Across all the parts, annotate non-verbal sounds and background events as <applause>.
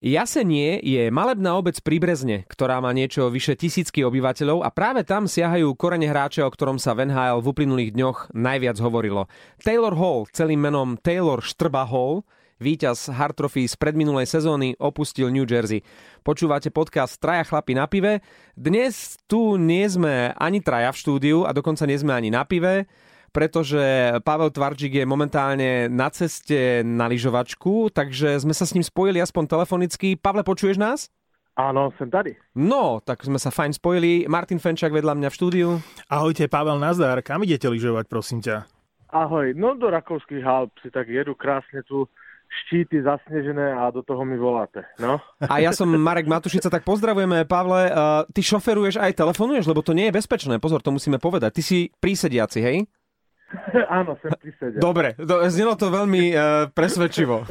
Jasenie je malebná obec pri Brezne, ktorá má niečo vyše tisícky obyvateľov a práve tam siahajú korene hráča, o ktorom sa v NHL v uplynulých dňoch najviac hovorilo. Taylor Hall, celým menom Taylor Štrba Hall, víťaz Hard Trophy z predminulej sezóny, opustil New Jersey. Počúvate podcast Traja chlapi na pive. Dnes tu nie sme ani traja v štúdiu a dokonca nie sme ani na pive pretože Pavel Tvarčík je momentálne na ceste na lyžovačku, takže sme sa s ním spojili aspoň telefonicky. Pavle, počuješ nás? Áno, som tady. No, tak sme sa fajn spojili. Martin Fenčák vedľa mňa v štúdiu. Ahojte, Pavel Nazdar. Kam idete lyžovať, prosím ťa? Ahoj, no do Rakovských Halp si tak jedu krásne tu štíty zasnežené a do toho mi voláte. No. A ja som Marek Matušica, tak pozdravujeme, Pavle. Uh, ty šoferuješ aj telefonuješ, lebo to nie je bezpečné. Pozor, to musíme povedať. Ty si prísediaci, hej? <laughs> Áno, som pri Dobre, to, znelo to veľmi uh, presvedčivo.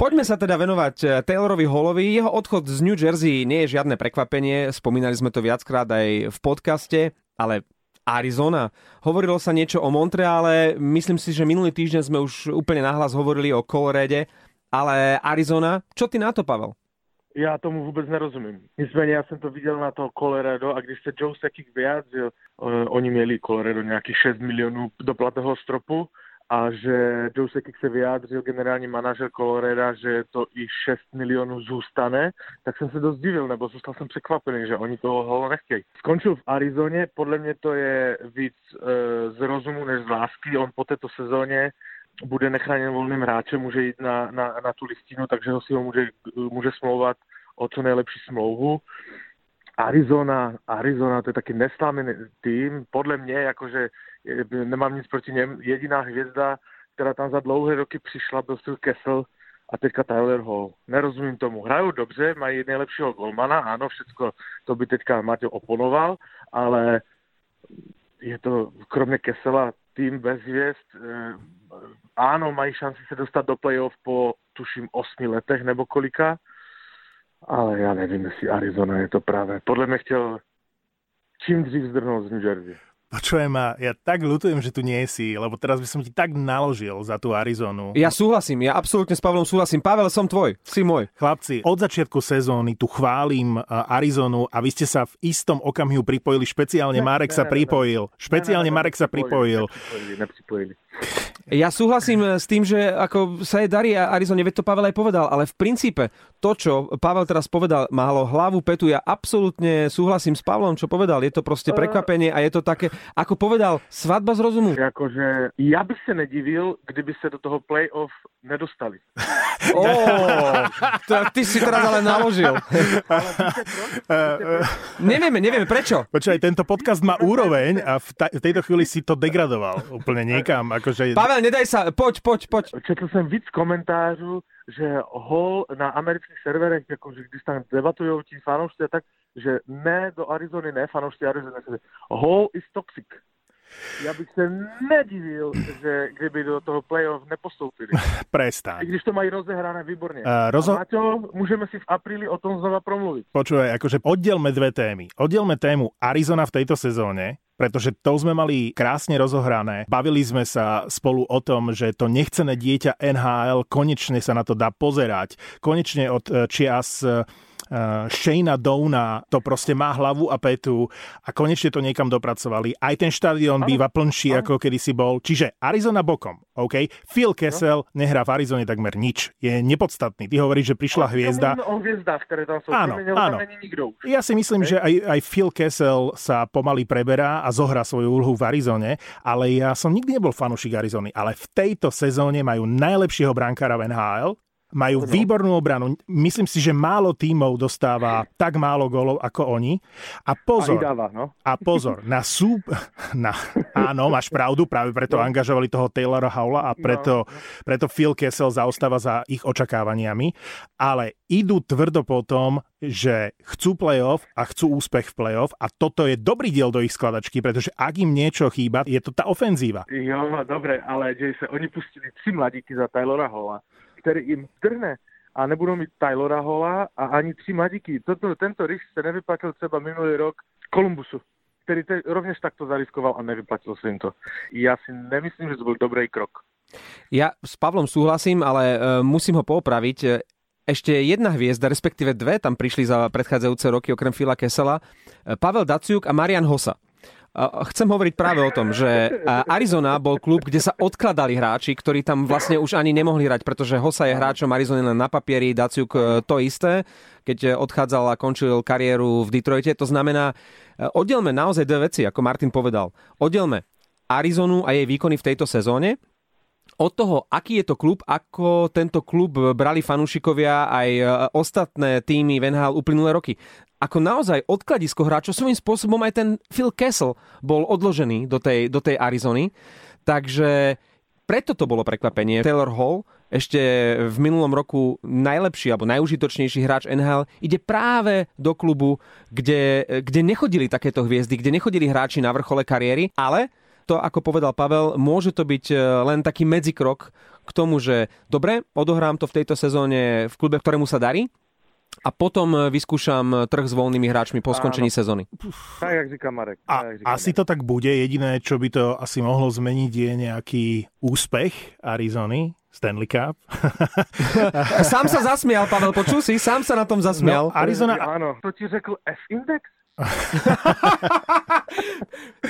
Poďme sa teda venovať e, Taylorovi Hallovi. Jeho odchod z New Jersey nie je žiadne prekvapenie. Spomínali sme to viackrát aj v podcaste, ale Arizona. Hovorilo sa niečo o Montreale, myslím si, že minulý týždeň sme už úplne nahlas hovorili o Colorade, ale Arizona, čo ty na to, Pavel? Já tomu vůbec nerozumím. Nicméně já jsem to viděl na to Colorado a když se Joe Sekik vyjádřil, uh, oni měli Colorado nějakých 6 milionů do platného stropu a že Joe Sekik se vyjádřil, generální manažer Colorado, že to i 6 milionů zůstane, tak jsem se dost divil, nebo zůstal jsem překvapený, že oni toho nechtějí. Skončil v Arizoně, podle mě to je víc uh, z rozumu než z lásky. On po této sezóně bude nechráněn volným hráčem, může jít na, na, na tu listinu, takže ho si ho může, může smlouvat o co nejlepší smlouvu. Arizona, Arizona, to je taký neslámený tým. Podle mě, jakože nemám nic proti něm, jediná hvězda, která tam za dlouhé roky přišla, byl Phil Kessel a teďka Tyler Hall. Nerozumím tomu. Hrajou dobře, mají nejlepšího golmana, ano, všechno to by teďka Matěj oponoval, ale je to kromě Kessela tým bez hviezd. Áno, mají šanci sa dostať do play-off po, tuším, 8 letech nebo kolika, ale ja nevím, jestli Arizona je to práve. Podľa mňa chtěl čím dřív zdrhnúť z New Jersey. Počujem ma, ja tak ľutujem, že tu nie si, lebo teraz by som ti tak naložil za tú Arizonu. Ja súhlasím, ja absolútne s Pavlom súhlasím. Pavel, som tvoj, si môj. Chlapci, od začiatku sezóny tu chválim Arizonu a vy ste sa v istom okamihu pripojili, špeciálne ne, Marek ne, sa pripojil. Ne, špeciálne ne, ne, Marek sa pripojil. Nepřipojili, nepřipojili. Ja súhlasím s tým, že ako sa je darí Arizone, veď to Pavel aj povedal, ale v princípe to, čo Pavel teraz povedal, málo hlavu, petu, ja absolútne súhlasím s Pavlom, čo povedal. Je to proste prekvapenie a je to také, ako povedal, svadba z rozumu. Akože ja by sa nedivil, kdyby sa do toho play-off nedostali. <laughs> Oh, to, ty si teraz ale naložil. <laughs> nevieme, nevieme prečo. Počkaj, tento podcast má úroveň a v, ta- v tejto chvíli si to degradoval úplne niekam. Akože... Pavel, nedaj sa, poď, poď, poď. Četl som víc komentářů, že hol na amerických serverech, akože když tam debatujú tí fanoušci tak, že ne do Arizony, ne fanoušci Arizony, hol is toxic. Ja bych sa nedivil, že kdyby do toho play-off nepostoupili. <laughs> Prestaň. I když to mají rozehrané výborne. Uh, rozo... A Maťo, môžeme si v apríli o tom znova promluviť. Počúvaj, akože oddelme dve témy. Oddelme tému Arizona v tejto sezóne, pretože to sme mali krásne rozohrané. Bavili sme sa spolu o tom, že to nechcené dieťa NHL konečne sa na to dá pozerať. Konečne od eh, čias eh, Shayna Downa to proste má hlavu a petu a konečne to niekam dopracovali. Aj ten štadión býva plnší, ano. ako kedysi bol. Čiže Arizona bokom, OK? Phil Kessel no. nehrá v Arizone takmer nič. Je nepodstatný. Ty hovoríš, že prišla no, hviezda. O hviezdách, ktoré tam sú. Áno, áno. Ja si myslím, okay. že aj, aj Phil Kessel sa pomaly preberá a zohrá svoju úlohu v Arizone, ale ja som nikdy nebol fanúšik Arizony, ale v tejto sezóne majú najlepšieho brankára v NHL, majú no. výbornú obranu. Myslím si, že málo tímov dostáva tak málo golov ako oni. A pozor, dáva, no? a pozor, na sú... <laughs> Na, áno, máš pravdu, práve preto no. angažovali toho Taylora Howla a preto, no. preto Phil Kessel zaostáva za ich očakávaniami. Ale idú tvrdo po tom, že chcú playoff a chcú úspech v playoff a toto je dobrý diel do ich skladačky, pretože ak im niečo chýba, je to tá ofenzíva. Jo, no dobre, ale že sa oni pustili tři mladíky za Taylora Holla který im trhne a nebudou mít Tylora Hola a ani tři mladíky. Toto, tento risk se nevyplatil třeba minulý rok Kolumbusu, který te, rovněž takto zariskoval a nevyplatil se jim to. Ja si nemyslím, že to byl dobrý krok. Ja s Pavlom súhlasím, ale uh, musím ho poopraviť. ešte jedna hviezda, respektíve dve, tam prišli za predchádzajúce roky okrem Fila Kesela, Pavel Daciuk a Marian Hosa. Chcem hovoriť práve o tom, že Arizona bol klub, kde sa odkladali hráči, ktorí tam vlastne už ani nemohli hrať, pretože Hosa je hráčom Arizony len na papieri, Daciuk e, to isté, keď odchádzal a končil kariéru v Detroite. To znamená, e, oddelme naozaj dve veci, ako Martin povedal. Oddelme Arizonu a jej výkony v tejto sezóne od toho, aký je to klub, ako tento klub brali fanúšikovia aj e, ostatné týmy v uplynulé roky ako naozaj odkladisko hráčov, svojím spôsobom aj ten Phil Kessel bol odložený do tej, do tej Arizony. Takže preto to bolo prekvapenie. Taylor Hall, ešte v minulom roku najlepší alebo najužitočnejší hráč NHL, ide práve do klubu, kde, kde nechodili takéto hviezdy, kde nechodili hráči na vrchole kariéry, ale to, ako povedal Pavel, môže to byť e, len taký medzikrok k tomu, že dobre, odohrám to v tejto sezóne v klube, ktorému sa darí, a potom e, vyskúšam e, trh s voľnými hráčmi po skončení Áno. sezóny. Tak, jak říká Marek. A říká asi Marek. to tak bude. Jediné, čo by to asi mohlo zmeniť, je nejaký úspech Arizony, Stanley Cup. <laughs> sám sa zasmial, Pavel, počul si? Sám sa na tom zasmial. No, Arizona... Áno, to ti řekl F-index?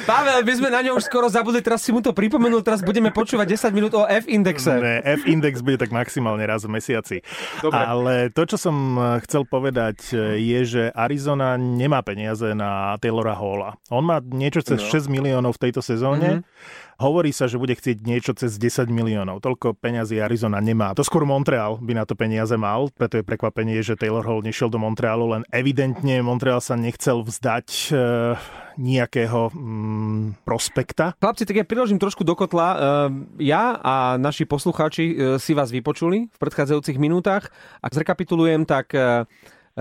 Pavel, my sme na ňo už skoro zabudli, teraz si mu to pripomenul, teraz budeme počúvať 10 minút o F-indexe. Ne, F-index bude tak maximálne raz v mesiaci. Dobre. Ale to, čo som eh, chcel povedať, eh, je, že Arizona nemá peniaze na Taylora Halla. On má niečo cez no. 6 miliónov v tejto sezóne. Mm-hmm Hovorí sa, že bude chcieť niečo cez 10 miliónov. Toľko peňazí Arizona nemá. To skôr Montreal by na to peniaze mal, preto je prekvapenie, že Taylor Hall nešiel do Montrealu, len evidentne Montreal sa nechcel vzdať e, nejakého mm, prospekta. Chlapci, tak ja priložím trošku do kotla. E, ja a naši poslucháči e, si vás vypočuli v predchádzajúcich minútach. Ak zrekapitulujem, tak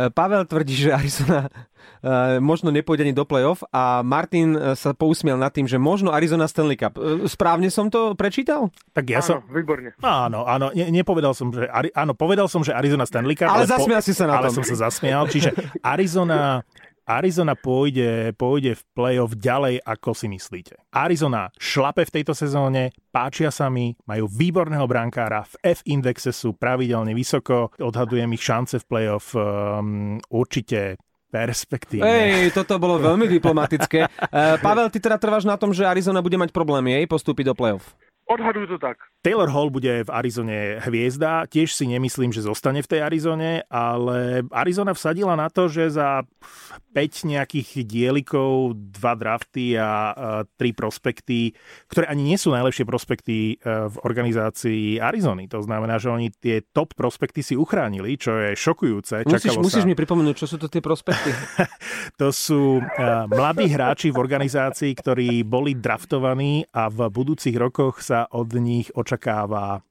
Pavel tvrdí, že Arizona Eh, možno nepôjde ani do play-off a Martin eh, sa pousmiel nad tým, že možno Arizona Stanley Cup. Správne som to prečítal? Tak ja áno, som... výborne. Áno, áno, ne, nepovedal som, že... Áno, povedal som, že Arizona Stanley Cup. Ale, ale zasmial po... si sa na ale tom. Ale som sa zasmial, čiže <laughs> Arizona Arizona pôjde, pôjde v play-off ďalej, ako si myslíte. Arizona šlape v tejto sezóne, páčia sa mi, majú výborného brankára, v F-indexe sú pravidelne vysoko, odhadujem ich šance v play-off um, určite perspektívne. Ej, toto bolo veľmi diplomatické. Uh, Pavel, ty teda trváš na tom, že Arizona bude mať problém jej postúpiť do play-off? Odhadujú to tak. Taylor Hall bude v Arizone hviezda, tiež si nemyslím, že zostane v tej Arizone, ale Arizona vsadila na to, že za 5 nejakých dielikov, dva drafty a tri prospekty, ktoré ani nie sú najlepšie prospekty e, v organizácii Arizony. To znamená, že oni tie top prospekty si uchránili, čo je šokujúce. Musíš, musíš mi pripomenúť, čo sú to tie prospekty. <laughs> to sú e, mladí hráči v organizácii, ktorí boli draftovaní a v budúcich rokoch sa od nich očakáva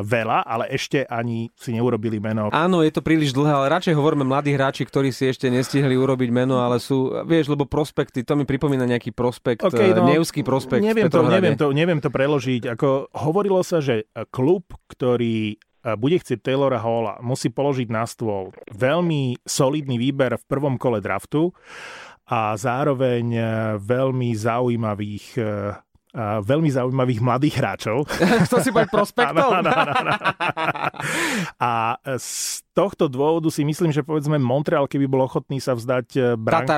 veľa, ale ešte ani si neurobili meno. Áno, je to príliš dlhé, ale radšej hovoríme mladí hráči, ktorí si ešte nestihli urobiť meno, ale sú, vieš, lebo prospekty, to mi pripomína nejaký prospekt, okay, no, Nevský prospekt. Neviem to, neviem, to, neviem to preložiť. Ako hovorilo sa, že klub, ktorý bude chcieť Taylora Halla, musí položiť na stôl veľmi solidný výber v prvom kole draftu a zároveň veľmi zaujímavých veľmi zaujímavých mladých hráčov. <laughs> Chcel si povedať prospektov? Ano, A z tohto dôvodu si myslím, že povedzme Montreal, keby bol ochotný sa vzdať e, brán...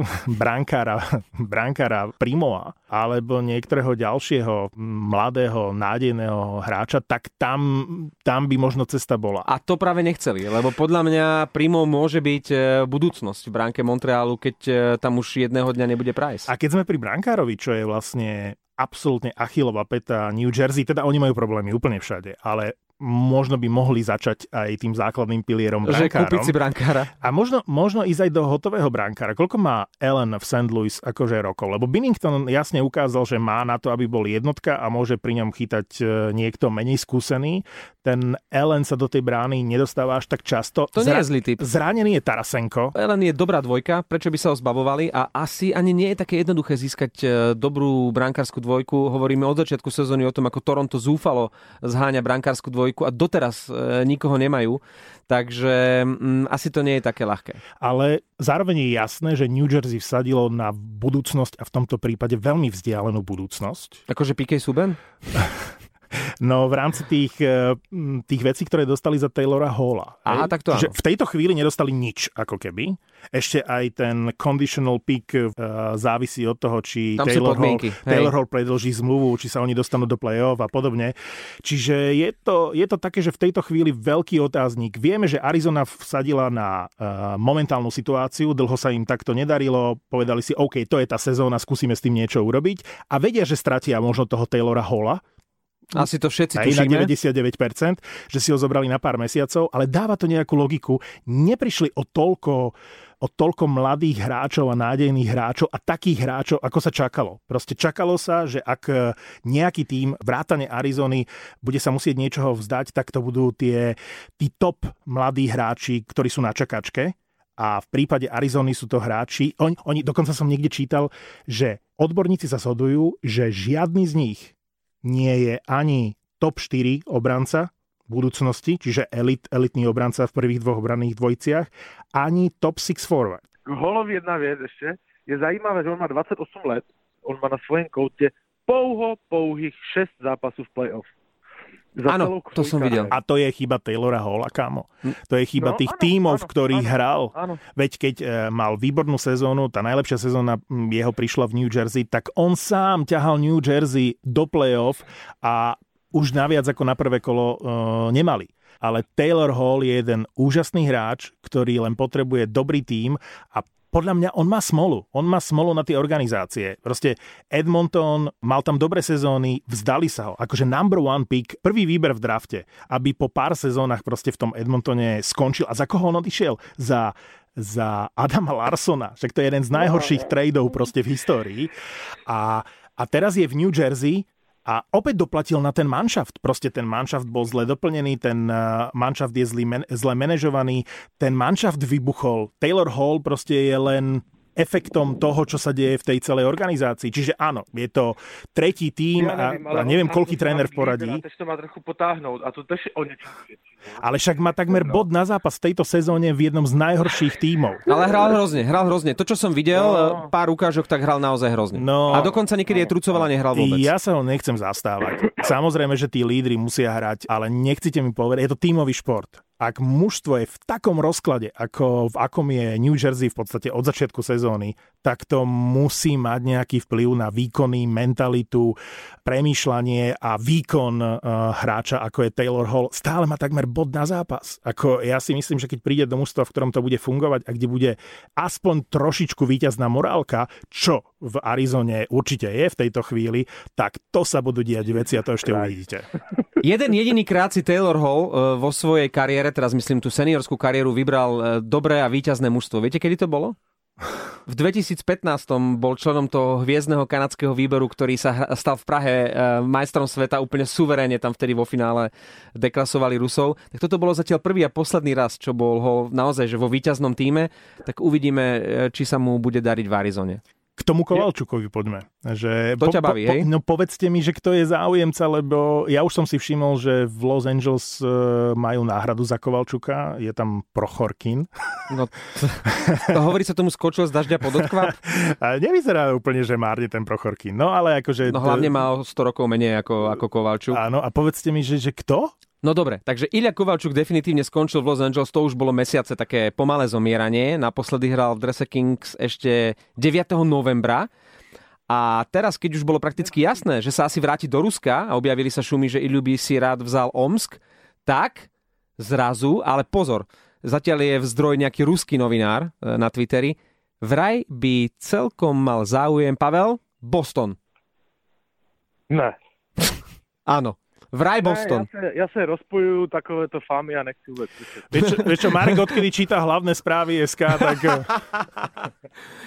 <laughs> brankára, brankára Primoa alebo niektorého ďalšieho mladého, nádejného hráča, tak tam, tam by možno cesta bola. A to práve nechceli, lebo podľa mňa Primo môže byť e, budúcnosť v bránke Montrealu, keď e, tam už jedného dňa nebude Price. A keď sme pri brankárovi, čo je vlastne absolútne achilová peta New Jersey, teda oni majú problémy úplne všade, ale možno by mohli začať aj tým základným pilierom brankárom. Že kúpiť si brankára. A možno, možno ísť aj do hotového brankára. Koľko má Ellen v St. Louis akože rokov? Lebo Binnington jasne ukázal, že má na to, aby bol jednotka a môže pri ňom chytať e, niekto menej skúsený. Ten Ellen sa do tej brány nedostáva až tak často. To Zra- nie je zlý typ. Zranený je Tarasenko. Ellen je dobrá dvojka, prečo by sa ho zbavovali a asi ani nie je také jednoduché získať e, dobrú brankárskú dvojku. Hovoríme od začiatku sezóny o tom, ako Toronto zúfalo zháňa brankárskú dvojku dvojku a doteraz e, nikoho nemajú, takže mm, asi to nie je také ľahké. Ale zároveň je jasné, že New Jersey vsadilo na budúcnosť a v tomto prípade veľmi vzdialenú budúcnosť. Akože PK Suben? <laughs> No v rámci tých, eh, tých vecí, ktoré dostali za Taylora Halla. Aha, tak to Čiže v tejto chvíli nedostali nič, ako keby. Ešte aj ten conditional pick uh, závisí od toho, či Tam Taylor Hall, hej. Taylor Hall predlží zmluvu, či sa oni dostanú do play-off a podobne. Čiže je to, je to také, že v tejto chvíli veľký otáznik. Vieme, že Arizona vsadila na uh, momentálnu situáciu, dlho sa im takto nedarilo, povedali si, OK, to je tá sezóna, skúsime s tým niečo urobiť a vedia, že stratia možno toho Taylora Halla, Asi to všetci aj na tušíme. 99%, že si ho zobrali na pár mesiacov, ale dáva to nejakú logiku. Neprišli o toľko, o toľko mladých hráčov a nádejných hráčov a takých hráčov, ako sa čakalo. Proste čakalo sa, že ak e, nejaký tým vrátane Arizony bude sa musieť niečoho vzdať, tak to budú tie, tí top mladí hráči, ktorí sú na čakačke. A v prípade Arizony sú to hráči, oni, oni, dokonca som niekde čítal, že odborníci sa shodujú, že žiadny z nich nie je ani top 4 obranca budúcnosti, čiže elit, elitný obranca v prvých dvoch obranných dvojciach, ani top 6 forward. K Holovi jedna věc ještě. Je zajímavé, že on má 28 let, on má na svém koutě pouho pouhých 6 zápasů v playoff. Za Áno, to som videl. A to je chyba Taylora Halla, kámo. To je chyba No, tých áno, tímov, áno, v ktorých áno, hral. Áno. Veď keď e, mal výbornú sezónu, tá najlepšia sezóna jeho prišla v New Jersey, tak on sám ťahal New Jersey do playoff a už naviac ako na prvé kolo e, nemali. Ale Taylor Hall je jeden úžasný hráč, ktorý len potrebuje dobrý tím a podľa mňa on má smolu. On má smolu na tie organizácie. Proste Edmonton mal tam dobré sezóny, vzdali sa ho. Akože number one pick, prvý výber v drafte, aby po pár sezónach proste v tom Edmontone skončil. A za koho on odišiel? Za za Adama Larsona. Však to je jeden z najhorších tradeov proste v histórii. A, a teraz je v New Jersey a opäť doplatil na ten manšaft. Proste ten manšaft bol zle doplnený, ten uh, manšaft je zlý, zle manažovaný, ten manšaft vybuchol. Taylor Hall proste je len efektom toho, čo sa deje v tej celej organizácii. Čiže áno, je to tretí tým a, a neviem, koľký tréner v poradí, to má trochu potáhnout a to tež je o niečom svedčí. ale však má takmer bod na zápas v tejto sezóne v jednom z najhorších tímov. Ale hral hrozne, hral hrozne. To, čo som videl, No. pár ukážok, tak hral naozaj hrozne. No. a dokonca niekedy je trucoval a nehral vôbec. Ja sa ho nechcem zastávať. Samozrejme, že tí lídry musia hrať, ale nechcete mi povedať, je to tímový šport. Ak mužstvo je v takom rozklade, ako v akom je New Jersey v podstate od začiatku sezóny, tak to musí mať nejaký vplyv na výkony, mentalitu, premýšľanie a výkon uh, hráča, ako je Taylor Hall. Stále má takmer bod na zápas. Ako ja si myslím, že keď príde do mužstva, v ktorom to bude fungovať a kde bude aspoň trošičku víťazná morálka, čo v Arizone určite je v tejto chvíli, tak to sa budú diať veci a to ešte uvidíte. <laughs> Jeden jediný krát si Taylor Hall e, vo svojej kariére, teraz myslím tú seniorskú kariéru, vybral e, dobré a víťazné mužstvo. Viete, kedy to bolo? V 2015 bol členom toho hviezdneho kanadského výberu, ktorý sa stal v Prahe e, majstrom sveta úplne suverénne tam vtedy vo finále deklasovali Rusov. Tak toto bolo zatiaľ prvý a posledný raz, čo bol ho naozaj že vo víťaznom týme. Tak uvidíme, či sa mu bude dariť v Arizone. K tomu Kovalčukovi poďme. Že To ťa baví, hej? No povedzte mi, že kto je záujemca, lebo ja už som si všimol, že v Los Angeles e, majú náhradu za Kovalčuka, je tam Prochorkin. No, to hovorí sa tomu skočil z dažďa pod odkvap. <laughs> A nevyzerá úplne, že márne ten Prochorkin. No ale akože... No hlavne má o 100 rokov menej ako, ako Kovalčuk. Áno, a povedzte mi, že, že kto? No dobre, takže Ilja Kovalčuk definitívne skončil v Los Angeles, to už bolo mesiace také pomalé zomieranie. Naposledy hral v Dresse Kings ešte 9. novembra. A teraz, keď už bolo prakticky jasné, že sa asi vráti do Ruska a objavili sa šumy, že Ilju by si rád vzal Omsk, tak zrazu, ale pozor, zatiaľ je v zdroj nejaký ruský novinár e, na Twitteri, vraj by celkom mal záujem, Pavel, Boston. Ne. Áno, vraj Boston. Ne, ja, sa, ja sa rozpojujú takovéto famy a nechci vôbec. Vieš čo, vieš čo, Marek, odkedy číta hlavné správy SK, tak... eh,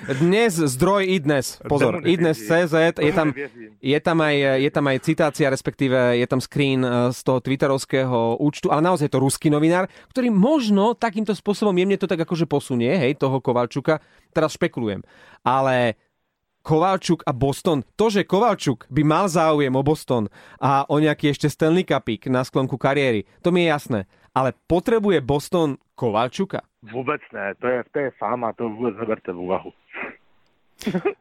<laughs> Dnes zdroj i dnes. Pozor, i dnes CZ, je tam, je tam, aj, je tam aj citácia, respektíve je tam screen eh, z toho twitterovského účtu, ale naozaj je to ruský novinár, ktorý možno takýmto spôsobom jemne to tak akože posunie, hej, toho Kovalčuka. Teraz špekulujem. Ale Kovalčuk a Boston. To, že Kovalčuk by mal záujem o Boston a o nejaký ešte Stanley Cupík na sklonku kariéry, to mi je jasné. Ale potrebuje Boston Kovalčuka? Vôbec ne, to je, to je fáma, to vôbec neberte v úvahu.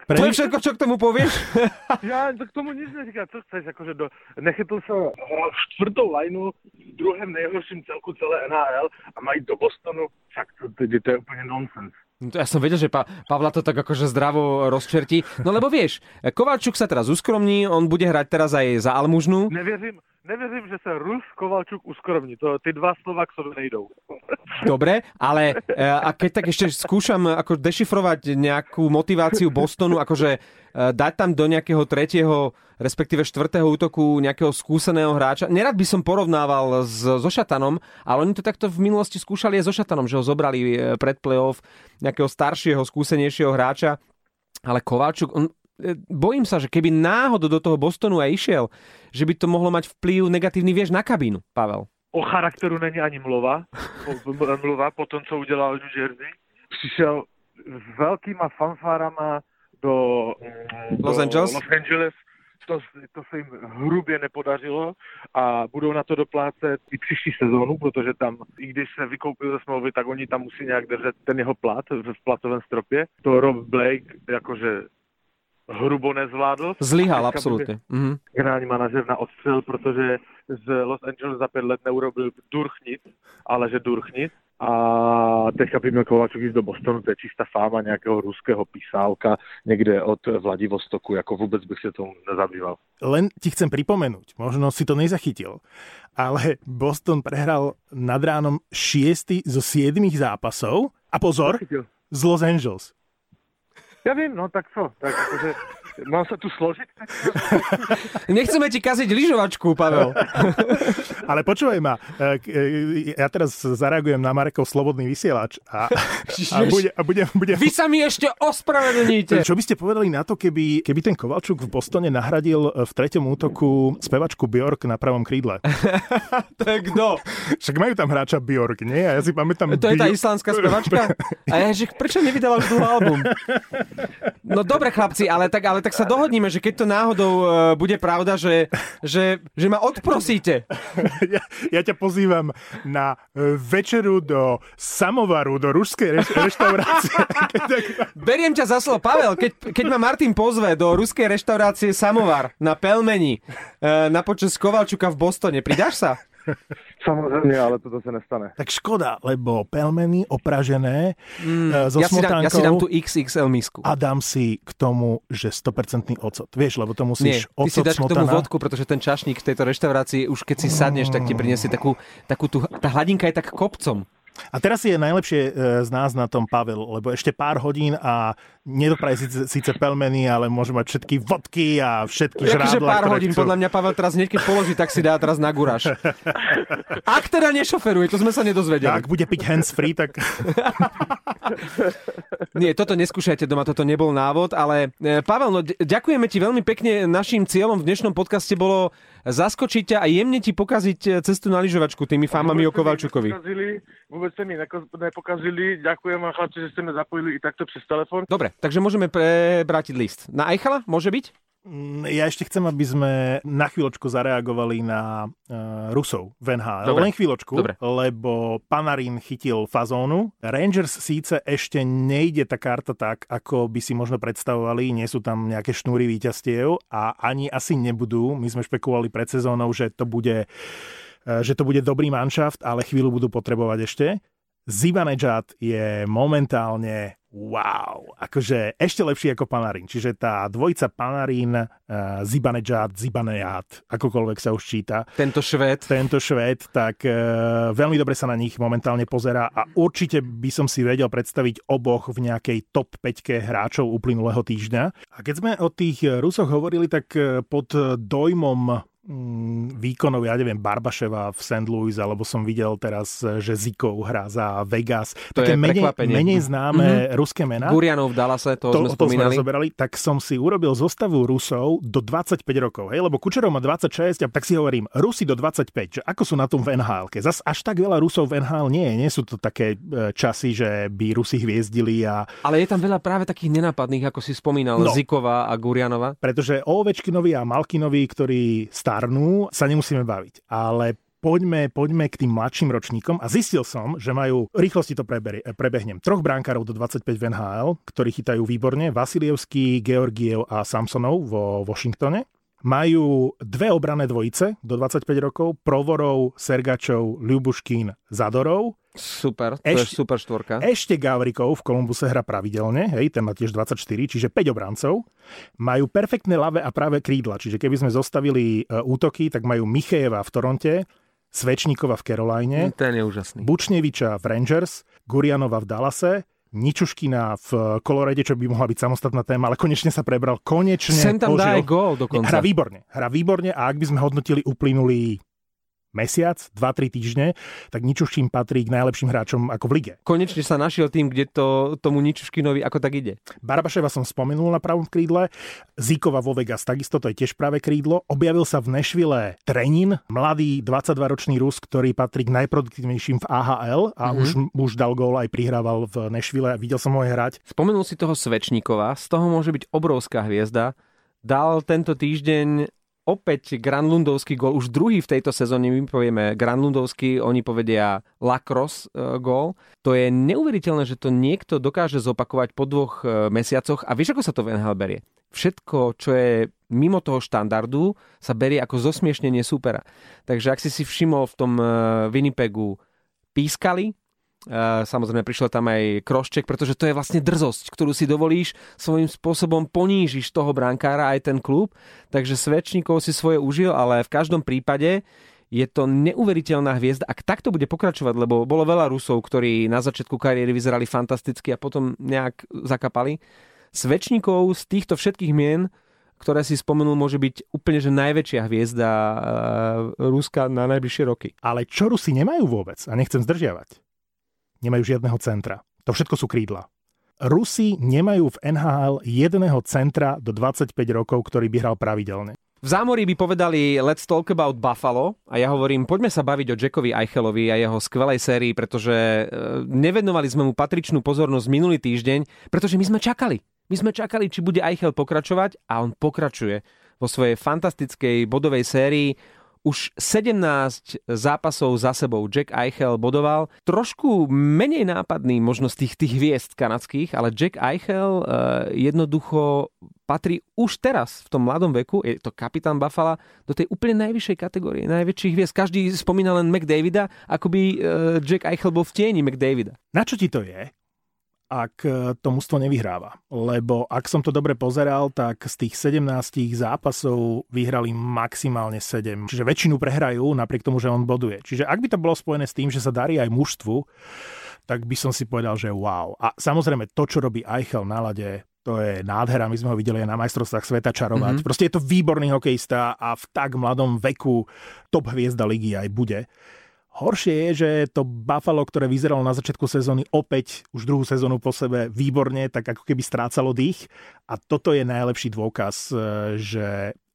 Pre... <laughs> To je všetko, čo k tomu povieš? <laughs> ja to k tomu nič neříkám. Co chceš? Akože do... Nechytl sa hral štvrtou lineu v druhém nejhorším celku celé NHL a mají do Bostonu. Však to, to, to je úplne nonsens. No ja som vedel, že pa- Pavla to tak akože zdravo rozčertí. No lebo vieš, Kovalčuk sa teraz uskromní, on bude hrať teraz aj za Almužnu. Neverím, neverím, že sa Rus Kovalčuk uskromní. To, ty dva slova k sebe nejdou. Dobre, ale e, a keď tak ešte skúšam ako dešifrovať nejakú motiváciu Bostonu, akože e, dať tam do nejakého tretieho, respektíve štvrtého útoku nejakého skúseného hráča. Nerad by som porovnával s, so Šatanom, ale oni to takto v minulosti skúšali aj so Šatanom, že ho zobrali e, pred playoff nejakého staršieho, skúsenejšieho hráča. Ale Kovalčuk, on, bojím sa, že keby náhodou do toho Bostonu aj išiel, že by to mohlo mať vplyv negatívny, vieš, na kabínu, Pavel o charakteru není ani mluva, mluva po tom, co udělal New Jersey. Přišel s velkýma fanfárama do Los do Angeles. Los Angeles. To, to se jim hrubě nepodařilo a budou na to doplácet i příští sezónu, protože tam, i když se vykoupil ze smlouvy, tak oni tam musí nějak držet ten jeho plat v platovém stropě. To Rob Blake jakože hrubo nezvládl. Zlyhal, absolutně. Mm-hmm. Generální manažer na odstřel, protože z Los Angeles za pět let neurobil durchnit, ale že durchnit. A teďka by měl Kovačuk ísť do Bostonu, to je čistá fáma nějakého ruského písálka někde od Vladivostoku, jako vůbec bych se tomu nezabýval. Len ti chcem pripomenúť, možno si to nezachytil, ale Boston prehral nad ránom šiestý zo siedmých zápasov a pozor, z Los Angeles. Ja viem, no tak co, tak akože Mám sa tu složiť? <laughs> Nechceme ti kaziť lyžovačku, Pavel. <laughs> Ale počúvaj ma, e, e, ja teraz zareagujem na Marekov slobodný vysielač a, a, bude, a bude, bude... Vy sa mi ešte ospravedlníte. Čo by ste povedali na to, keby, keby ten Kovalčuk v Bostone nahradil v treťom útoku spevačku Bjork na pravom krídle? <laughs> to je kto? Však majú tam hráča Bjork, nie? A ja si pamätám... To je tá islandská spevačka? A ja, že prečo nevydala už album? No dobre, chlapci, ale tak, ale tak sa dohodníme, že keď to náhodou uh, bude pravda, že, že, že ma odprosíte. <laughs> Ja, ja ťa pozývam na uh, večeru do samovaru, do ruskej reš- reštaurácie. <laughs> <laughs> Beriem ťa za slovo, Pavel, keď, keď ma Martin pozve do ruskej reštaurácie Samovar na Pelmeni uh, na počas Kovalčuka v Bostone, pridáš sa? <laughs> Samozrejme, ale toto sa nestane. Tak škoda, lebo pelmeny opražené mm, so ja si, dám, ja si dám tú XXL misku. A dám si k tomu, že 100% ocot. Vieš, lebo to musíš Nie, ty ocot, si dáš smotana. k tomu vodku, pretože ten čašník v tejto reštaurácii, už keď si sadneš, tak ti prinesie takú, takú tú, tá hladinka je tak kopcom. A teraz je najlepšie e, z nás na tom Pavel, lebo ešte pár hodín a nedopraje síce, síce pelmeny, ale môže mať všetky vodky a všetky žrádla. pár hodín, chcú. podľa mňa Pavel teraz hneď keď položí, tak si dá teraz na guráš. <laughs> Ak teda nešoferuje, to sme sa nedozvedeli. Ak bude piť hands free, tak... <laughs> Nie, toto neskúšajte doma, toto nebol návod, ale e, Pavel, no ďakujeme ti veľmi pekne. Naším cieľom v dnešnom podcaste bolo zaskočiť ťa a jemne ti pokaziť e, cestu na lyžovačku tými fámami o Kovalčukovi. Vôbec ste mi nepokazili. Ďakujem vám chlapci, že ste ma zapojili i takto přes telefon. Dobre, takže môžeme prebrátiť list. Na Eichala môže byť? Mm, ja ešte chcem, aby sme na chvíľočku zareagovali na uh, Rusov v NHL. Dobre. Len chvíľočku, Dobre. lebo Panarin chytil fazónu. Rangers síce ešte nejde tá karta tak, ako by si možno predstavovali. Nie sú tam nejaké šnúry víťazstiev a ani asi nebudú. My sme špekulovali pred sezónou, že to bude uh, že to bude dobrý manšaft, ale chvíľu budú potrebovať ešte. Zibanejad je momentálne wow, akože ešte lepší ako Panarin. Čiže tá dvojica Panarin, uh, Zibanejad, Zibanejad, akokoľvek sa už číta. Tento švéd. Tento švéd, tak uh, veľmi dobre sa na nich momentálne pozerá a určite by som si vedel predstaviť oboch v nejakej top 5 hráčov uplynulého týždňa. A keď sme o tých Rusoch hovorili, tak uh, pod dojmom výkonov, ja neviem, Barbaševa v St. Louis, alebo som videl teraz, že Zikov hrá za Vegas. To Také je menej, menej známe mm-hmm. ruské mená. Gurianov v Dallase, to, to sme spomínali. To sme tak som si urobil zostavu Rusov do 25 rokov, hej, lebo Kučerov má 26 a tak si hovorím, Rusi do 25, že ako sú na tom v nhl Zas až tak veľa Rusov v NHL nie je, nie sú to také e, časy, že by Rusi hviezdili a... Ale je tam veľa práve takých nenápadných, ako si spomínal, no, Zikova a Gurianova. Pretože o Ovečkinovi a Malkinovi, ktorí starnú, sa nemusíme baviť. Ale poďme, poďme k tým mladším ročníkom a zistil som, že majú, rýchlosti to preberi, prebehnem, troch brankárov do 25 v NHL, ktorí chytajú výborne, Vasilievský, Georgiev a Samsonov vo Washingtone. Majú dve obrané dvojice do 25 rokov, Provorov, Sergačov, Ľubuškín, Zadorov. Super, to ešte, je super štvorka. Ešte Gavrikov v Kolumbuse hra pravidelne, hej, ten má tiež 24, čiže 5 obrancov. Majú perfektné ľavé a práve krídla, čiže keby sme zostavili uh, útoky, tak majú Michejeva v Toronte, Svečníkova v Caroline, ten je úžasný. Bučneviča v Rangers, Gurianova v Dallase, Ničuškina v Kolorede, čo by mohla byť samostatná téma, ale konečne sa prebral. Konečne. Sem tam dá aj gól dokonca. Hra výborne. Hra výborne a ak by sme hodnotili uplynulý mesiac, 2-3 týždne, tak Ničuškin patrí k najlepším hráčom ako v lige. Konečne sa našiel tým, kde to tomu Ničuškinovi ako tak ide. Barabaševa som spomenul na pravom krídle, Zíkova vo Vegas takisto, to je tiež práve krídlo. Objavil sa v Nešvile Trenin, mladý 22-ročný Rus, ktorý patrí k najproduktívnejším v AHL a mm-hmm. už, už dal gól aj prihrával v Nešvile a videl som ho aj hrať. Spomenul si toho Svečníkova, z toho môže byť obrovská hviezda. Dal tento týždeň opäť Granlundovský gól, už druhý v tejto sezóne, my povieme Granlundovský, oni povedia Lacrosse gól. To je neuveriteľné, že to niekto dokáže zopakovať po dvoch e, mesiacoch. A vieš, ako sa to v NHL berie? Všetko, čo je mimo toho štandardu, sa berie ako zosmiešnenie supera. Takže ak si si všimol v tom e, Winnipegu pískali, Samozrejme prišiel tam aj krošček, pretože to je vlastne drzosť, ktorú si dovolíš, svojím spôsobom ponížiš toho brankára aj ten klub, takže Svečníkov si svoje užil, ale v každom prípade je to neuveriteľná hviezda. Ak takto bude pokračovať, lebo bolo veľa Rusov, ktorí na začiatku kariéry vyzerali fantasticky a potom nejak zakapali, Svečníkov z týchto všetkých mien ktoré si spomenul, môže byť úplne že najväčšia hviezda uh, Ruska na najbližšie roky. Ale čo Rusi nemajú vôbec, a nechcem zdržiavať, nemajú žiadneho centra. To všetko sú krídla. Rusi nemajú v NHL jedného centra do 25 rokov, ktorý by hral pravidelne. V zámorí by povedali let's talk about Buffalo a ja hovorím, poďme sa baviť o Jackovi Eichelovi a jeho skvelej sérii, pretože e, nevenovali sme mu patričnú pozornosť minulý týždeň, pretože my sme čakali. My sme čakali, či bude Eichel pokračovať a on pokračuje vo svojej fantastickej bodovej sérii už 17 zápasov za sebou Jack Eichel bodoval. Trošku menej nápadný možno z tých, tých hviezd kanadských, ale Jack Eichel uh, jednoducho patrí už teraz v tom mladom veku, je to kapitán Buffalo, do tej úplne najvyššej kategórie, najväčších hviezd. Každý spomína len McDavida, ako by uh, Jack Eichel bol v tieni McDavida. Na čo ti to je? Ak e, to mužstvo nevyhráva. Lebo ak som to dobre pozeral, tak z tých 17 zápasov vyhrali maximálne 7. Čiže väčšinu prehrajú napriek tomu, že on boduje. Čiže ak by to bolo spojené s tým, že sa darí aj mužstvu, tak by som si povedal, že wow. A samozrejme to, čo robí Eichel na lade, to je nádhera, my sme ho videli aj na majstrovstvách sveta čarovať. Mm-hmm. Proste je to výborný hokejista a v tak mladom veku top hviezda ligy aj bude. Horšie je, že to Buffalo, ktoré vyzeralo na začiatku sezóny opäť už druhú sezónu po sebe výborne, tak ako keby strácalo dých. A toto je najlepší dôkaz, eh, že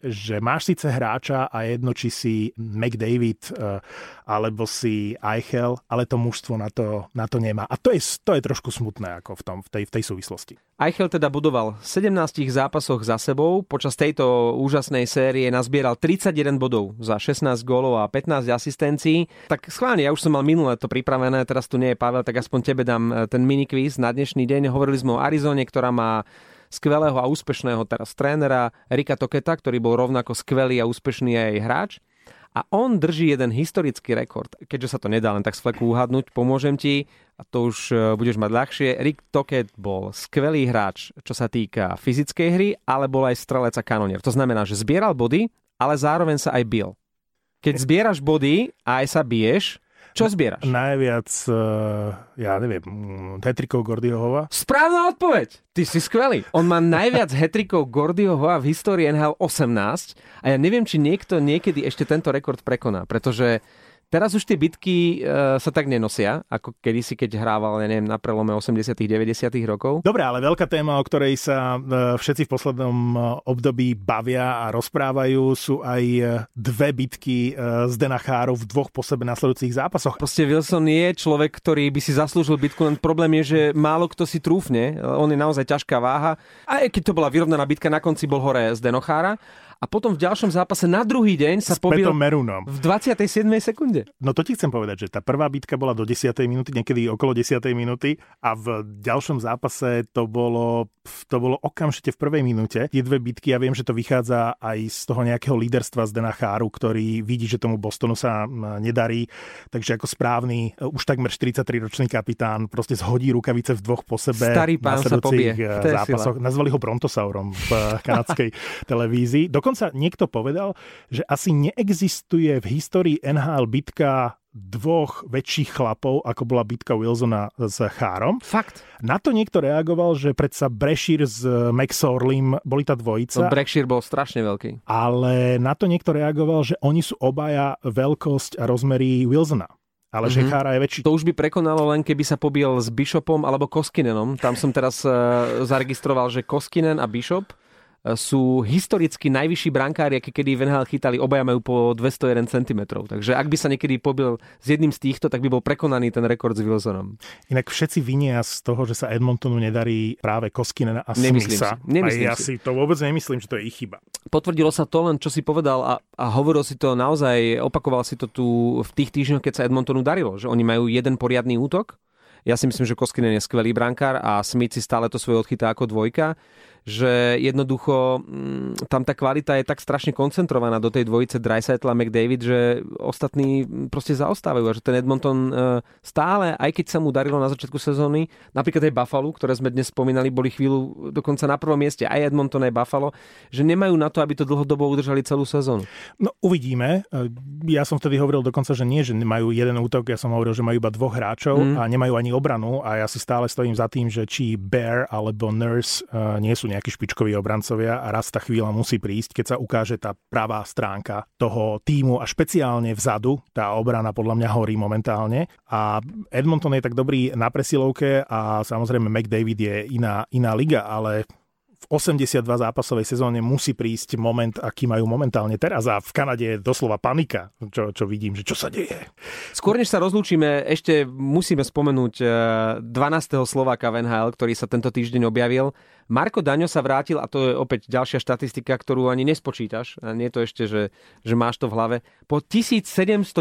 že máš síce hráča a jedno, či si McDavid uh, alebo si Eichel, ale to mužstvo na to, na to nemá. A to je, to je trošku smutné ako v, tom, v, tej, v tej súvislosti. Eichel teda budoval v 17 zápasoch za sebou. Počas tejto úžasnej série nazbieral 31 bodov za 16 gólov a 15 asistencií. Tak schválne, ja už som mal minulé to pripravené, teraz tu nie je Pavel, tak aspoň tebe dám eh, ten minikvíz na dnešný deň. Hovorili sme o Arizone, ktorá má skvelého a úspešného teraz trénera Rika Toketa, ktorý bol rovnako skvelý a úspešný aj hráč. A on drží jeden historický rekord. Keďže sa to nedá len tak z fleku uhadnúť, pomôžem ti a to už e, budeš mať ľahšie. Rick Toket bol skvelý hráč, čo sa týka fyzickej hry, ale bol aj strelec a kanonier. To znamená, že zbieral body, ale zároveň sa aj bil. Keď zbieraš body a aj sa biješ, čo zbieraš? Najviac, uh, ja neviem, hetrikov Gordiohova. Správna odpoveď! Ty si skvelý. On má najviac <laughs> hetrikov Gordiohova v histórii NHL 18 a ja neviem, či niekto niekedy ešte tento rekord prekoná, pretože Teraz už tie bitky e, sa tak nenosia, ako kedysi, keď hrával, ja neviem, na prelome 80 90 rokov. Dobre, ale veľká téma, o ktorej sa e, všetci v poslednom e, období bavia a rozprávajú, sú aj dve bitky e, z Denachárov v dvoch po sebe nasledujúcich zápasoch. Proste Wilson je človek, ktorý by si zaslúžil bitku, len problém je, že málo kto si trúfne. On je naozaj ťažká váha. A keď to bola vyrovnaná bitka, na konci bol hore z Denochára a potom v ďalšom zápase na druhý deň sa pobil Merunom. v 27. sekunde. No to ti chcem povedať, že tá prvá bitka bola do 10. minúty, niekedy okolo 10. minúty a v ďalšom zápase to bolo, to bolo okamžite v prvej minúte. Tie dve bitky, ja viem, že to vychádza aj z toho nejakého líderstva z Dena Cháru, ktorý vidí, že tomu Bostonu sa nedarí, takže ako správny, e, už takmer 43-ročný kapitán proste zhodí rukavice v dvoch po sebe. Starý pán sa pobie. E, zápasoch. Nazvali ho Brontosaurom v kanadskej <laughs> televízii. Dokonca niekto povedal, že asi neexistuje v histórii NHL bitka dvoch väčších chlapov, ako bola bitka Wilsona s Chárom. Fakt. Na to niekto reagoval, že predsa Brešír s Maxorlim boli tá dvojica. No, Brešír bol strašne veľký. Ale na to niekto reagoval, že oni sú obaja veľkosť a rozmery Wilsona ale mm-hmm. že Chára je väčší. To už by prekonalo len keby sa pobil s Bishopom alebo Koskinenom. Tam som teraz uh, zaregistroval, že Koskinen a Bishop sú historicky najvyšší brankári, aké kedy v NHL chytali, obaja majú po 201 cm. Takže ak by sa niekedy pobil s jedným z týchto, tak by bol prekonaný ten rekord s Wilsonom. Inak všetci vinia z toho, že sa Edmontonu nedarí práve Koskinen a nemyslím Smitha. Si. Nemyslím a ja si. si to vôbec nemyslím, že to je ich chyba. Potvrdilo sa to len, čo si povedal a, a hovoril si to naozaj, opakoval si to tu v tých týždňoch, keď sa Edmontonu darilo, že oni majú jeden poriadny útok, ja si myslím, že Koskinen je skvelý brankár a Smith si stále to svoje odchytá ako dvojka že jednoducho mm, tam tá kvalita je tak strašne koncentrovaná do tej dvojice Dreisaitl a McDavid, že ostatní proste zaostávajú a že ten Edmonton e, stále, aj keď sa mu darilo na začiatku sezóny, napríklad aj Buffalo, ktoré sme dnes spomínali, boli chvíľu dokonca na prvom mieste, aj Edmonton, aj Buffalo, že nemajú na to, aby to dlhodobo udržali celú sezónu. No uvidíme. E, ja som vtedy hovoril dokonca, že nie, že majú jeden útok, ja som hovoril, že majú iba dvoch hráčov mm. a nemajú ani obranu a ja si stále stojím za tým, že či Bear alebo Nurse uh, nie sú nejakí špičkoví obrancovia a raz tá chvíľa musí prísť, keď sa ukáže tá pravá stránka toho týmu a špeciálne vzadu, tá obrana podľa mňa horí momentálne. A Edmonton je tak dobrý na presilovke a samozrejme McDavid je iná, iná liga, ale v 82 zápasovej sezóne musí prísť moment, aký majú momentálne teraz a v Kanade je doslova panika, čo, čo vidím, že čo sa deje. Skôr než sa rozlúčime, ešte musíme spomenúť 12. Eh, Slováka v NHL, ktorý sa tento týždeň objavil. Marko Daňo sa vrátil, a to je opäť ďalšia štatistika, ktorú ani nespočítaš, a nie je to ešte, že, že máš to v hlave. Po 1709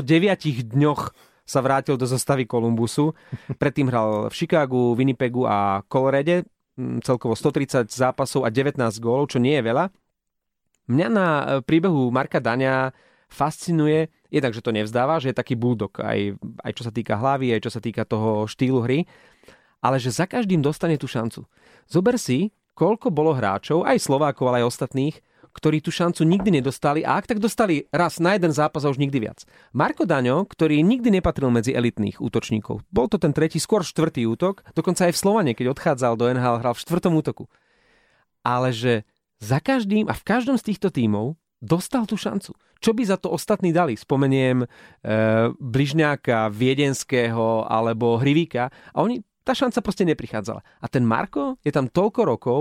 dňoch sa vrátil do zostavy Kolumbusu. Predtým hral v Chicagu, Winnipegu a Colorade celkovo 130 zápasov a 19 gólov, čo nie je veľa. Mňa na e, príbehu Marka Dania fascinuje, jednak, že to nevzdáva, že je taký bulldog, aj, aj čo sa týka hlavy, aj čo sa týka toho štýlu hry, ale že za každým dostane tú šancu. Zober si, koľko bolo hráčov, aj Slovákov, ale aj ostatných, ktorí tú šancu nikdy nedostali a ak tak dostali raz na jeden zápas a už nikdy viac. Marko Daňo, ktorý nikdy nepatril medzi elitných útočníkov, bol to ten tretí, skôr štvrtý útok, dokonca aj v Slovane, keď odchádzal do NHL, hral v štvrtom útoku. Ale že za každým a v každom z týchto tímov dostal tú šancu. Čo by za to ostatní dali? Spomeniem e, Bližňáka, Viedenského alebo Hrivíka a oni, tá šanca proste neprichádzala. A ten Marko je tam toľko rokov,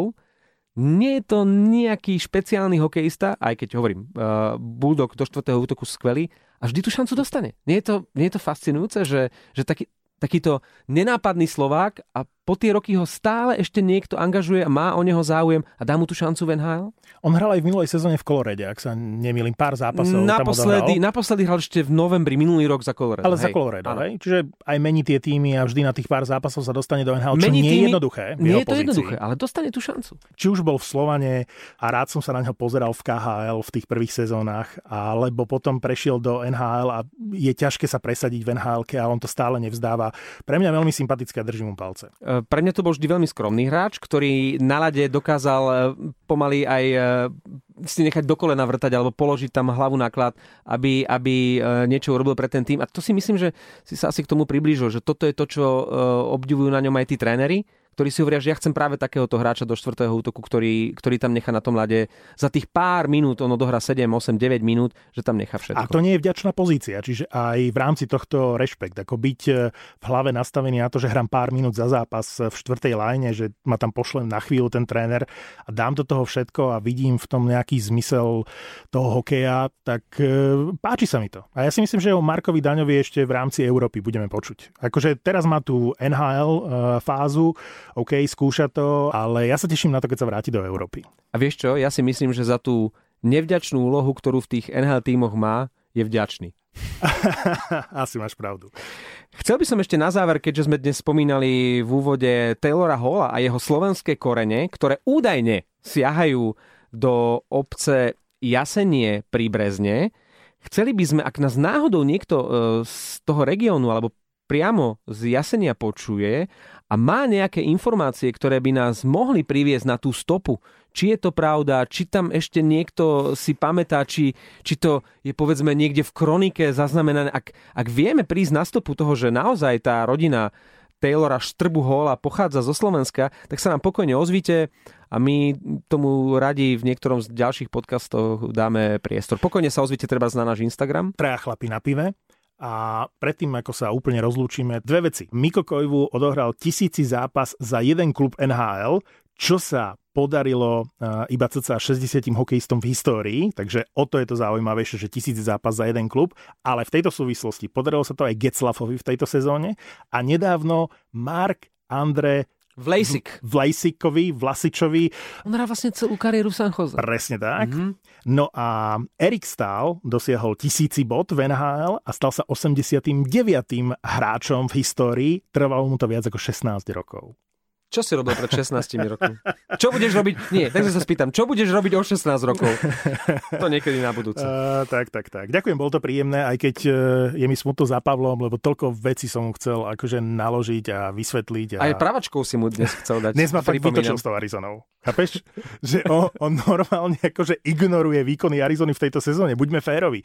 nie je to nejaký špeciálny hokejista, aj keď hovorím, uh, Bulldog do štvrtého útoku skvelý a vždy tú šancu dostane. Nie je to, nie je to fascinujúce, že, že taký, takýto nenápadný Slovák a po tie roky ho stále ešte niekto angažuje a má o neho záujem a dá mu tú šancu v NHL? On hral aj v minulej sezóne v Kolorede, ak sa nemýlim, pár zápasov naposledy, tam naposledy hral ešte v novembri minulý rok za Colorado. Ale hej. za Colorado, hej? Čiže aj mení tie týmy a vždy na tých pár zápasov sa dostane do NHL, čo mení nie je jednoduché. Nie je to pozícii. jednoduché, ale dostane tú šancu. Či už bol v Slovane a rád som sa na neho pozeral v KHL v tých prvých sezónach, alebo potom prešiel do NHL a je ťažké sa presadiť v NHL, ale on to stále nevzdáva. Pre mňa veľmi sympatické a držím mu palce. E, pre mňa to bol vždy veľmi skromný hráč, ktorý na lade dokázal e, pomaly aj e, si nechať do kolena vrtať alebo položiť tam hlavu náklad, aby, aby niečo urobil pre ten tým. A to si myslím, že si sa asi k tomu priblížil, že toto je to, čo obdivujú na ňom aj tí tréneri, ktorí si hovoria, že ja chcem práve takéhoto hráča do štvrtého útoku, ktorý, ktorý tam nechá na tom lade za tých pár minút, ono dohrá 7, 8, 9 minút, že tam nechá všetko. A to nie je vďačná pozícia, čiže aj v rámci tohto rešpekt, ako byť e, v hlave nastavený na to, že hrám pár minút za zápas v štvrtej line, že ma tam pošlem na chvíľu ten tréner a dám do toho všetko a vidím v tom nejaký zmysel toho hokeja, tak e, páči sa mi to. A ja si myslím, že o Markovi Daňovi ešte v rámci Európy budeme počuť. Akože teraz má tú NHL fázu, OK, skúša to, ale ja sa teším na to, keď sa vráti do Európy. A vieš čo, ja si myslím, že za tú nevďačnú úlohu, ktorú v tých NHL tímoch má, je vďačný. <laughs> Asi máš pravdu. Chcel by som ešte na záver, keďže sme dnes spomínali v úvode Taylora Halla a jeho slovenské korene, ktoré údajne siahajú do obce Jasenie pri Brezne, chceli by sme, ak nás náhodou niekto e, z toho regiónu alebo priamo z Jasenia počuje a má nejaké informácie, ktoré by nás mohli priviesť na tú stopu, či je to pravda, či tam ešte niekto si pamätá, či, či to je povedzme niekde v kronike zaznamenané. Ak, ak vieme prísť na stopu toho, že naozaj tá rodina Taylora Štrbu Hola pochádza zo Slovenska, tak sa nám pokojne ozvite a my tomu radi v niektorom z ďalších podcastov dáme priestor. Pokojne sa ozvite treba na náš Instagram. Traja chlapi na pive a predtým, ako sa úplne rozlúčime, dve veci. Miko Kojvu odohral tisíci zápas za jeden klub NHL, čo sa podarilo iba cca 60 hokejistom v histórii, takže o to je to zaujímavejšie, že tisíc zápas za jeden klub, ale v tejto súvislosti podarilo sa to aj Getzlafovi v tejto sezóne a nedávno Mark Andre Vlasic. Vlasicovi, Vlasičovi. On hrá vlastne celú kariéru v San Jose. Presne tak. Mm-hmm. No a Erik Stahl dosiahol tisíci bod v NHL a stal sa 89. hráčom v histórii. Trvalo mu to viac ako 16 rokov. Čo si robil pred 16 rokmi? Čo budeš robiť? Nie, takže sa spýtam, čo budeš robiť o 16 rokov? To niekedy na budúce. Uh, tak, tak, tak. Ďakujem, bol to príjemné, aj keď uh, je mi smutno za Pavlom, lebo toľko vecí som mu chcel akože naložiť a vysvetliť. A... Aj pravačkou si mu dnes chcel dať. Dnes ma fakt vytočil s tou Arizonou. Chápeš? že on, on normálne akože ignoruje výkony Arizony v tejto sezóne. Buďme férovi.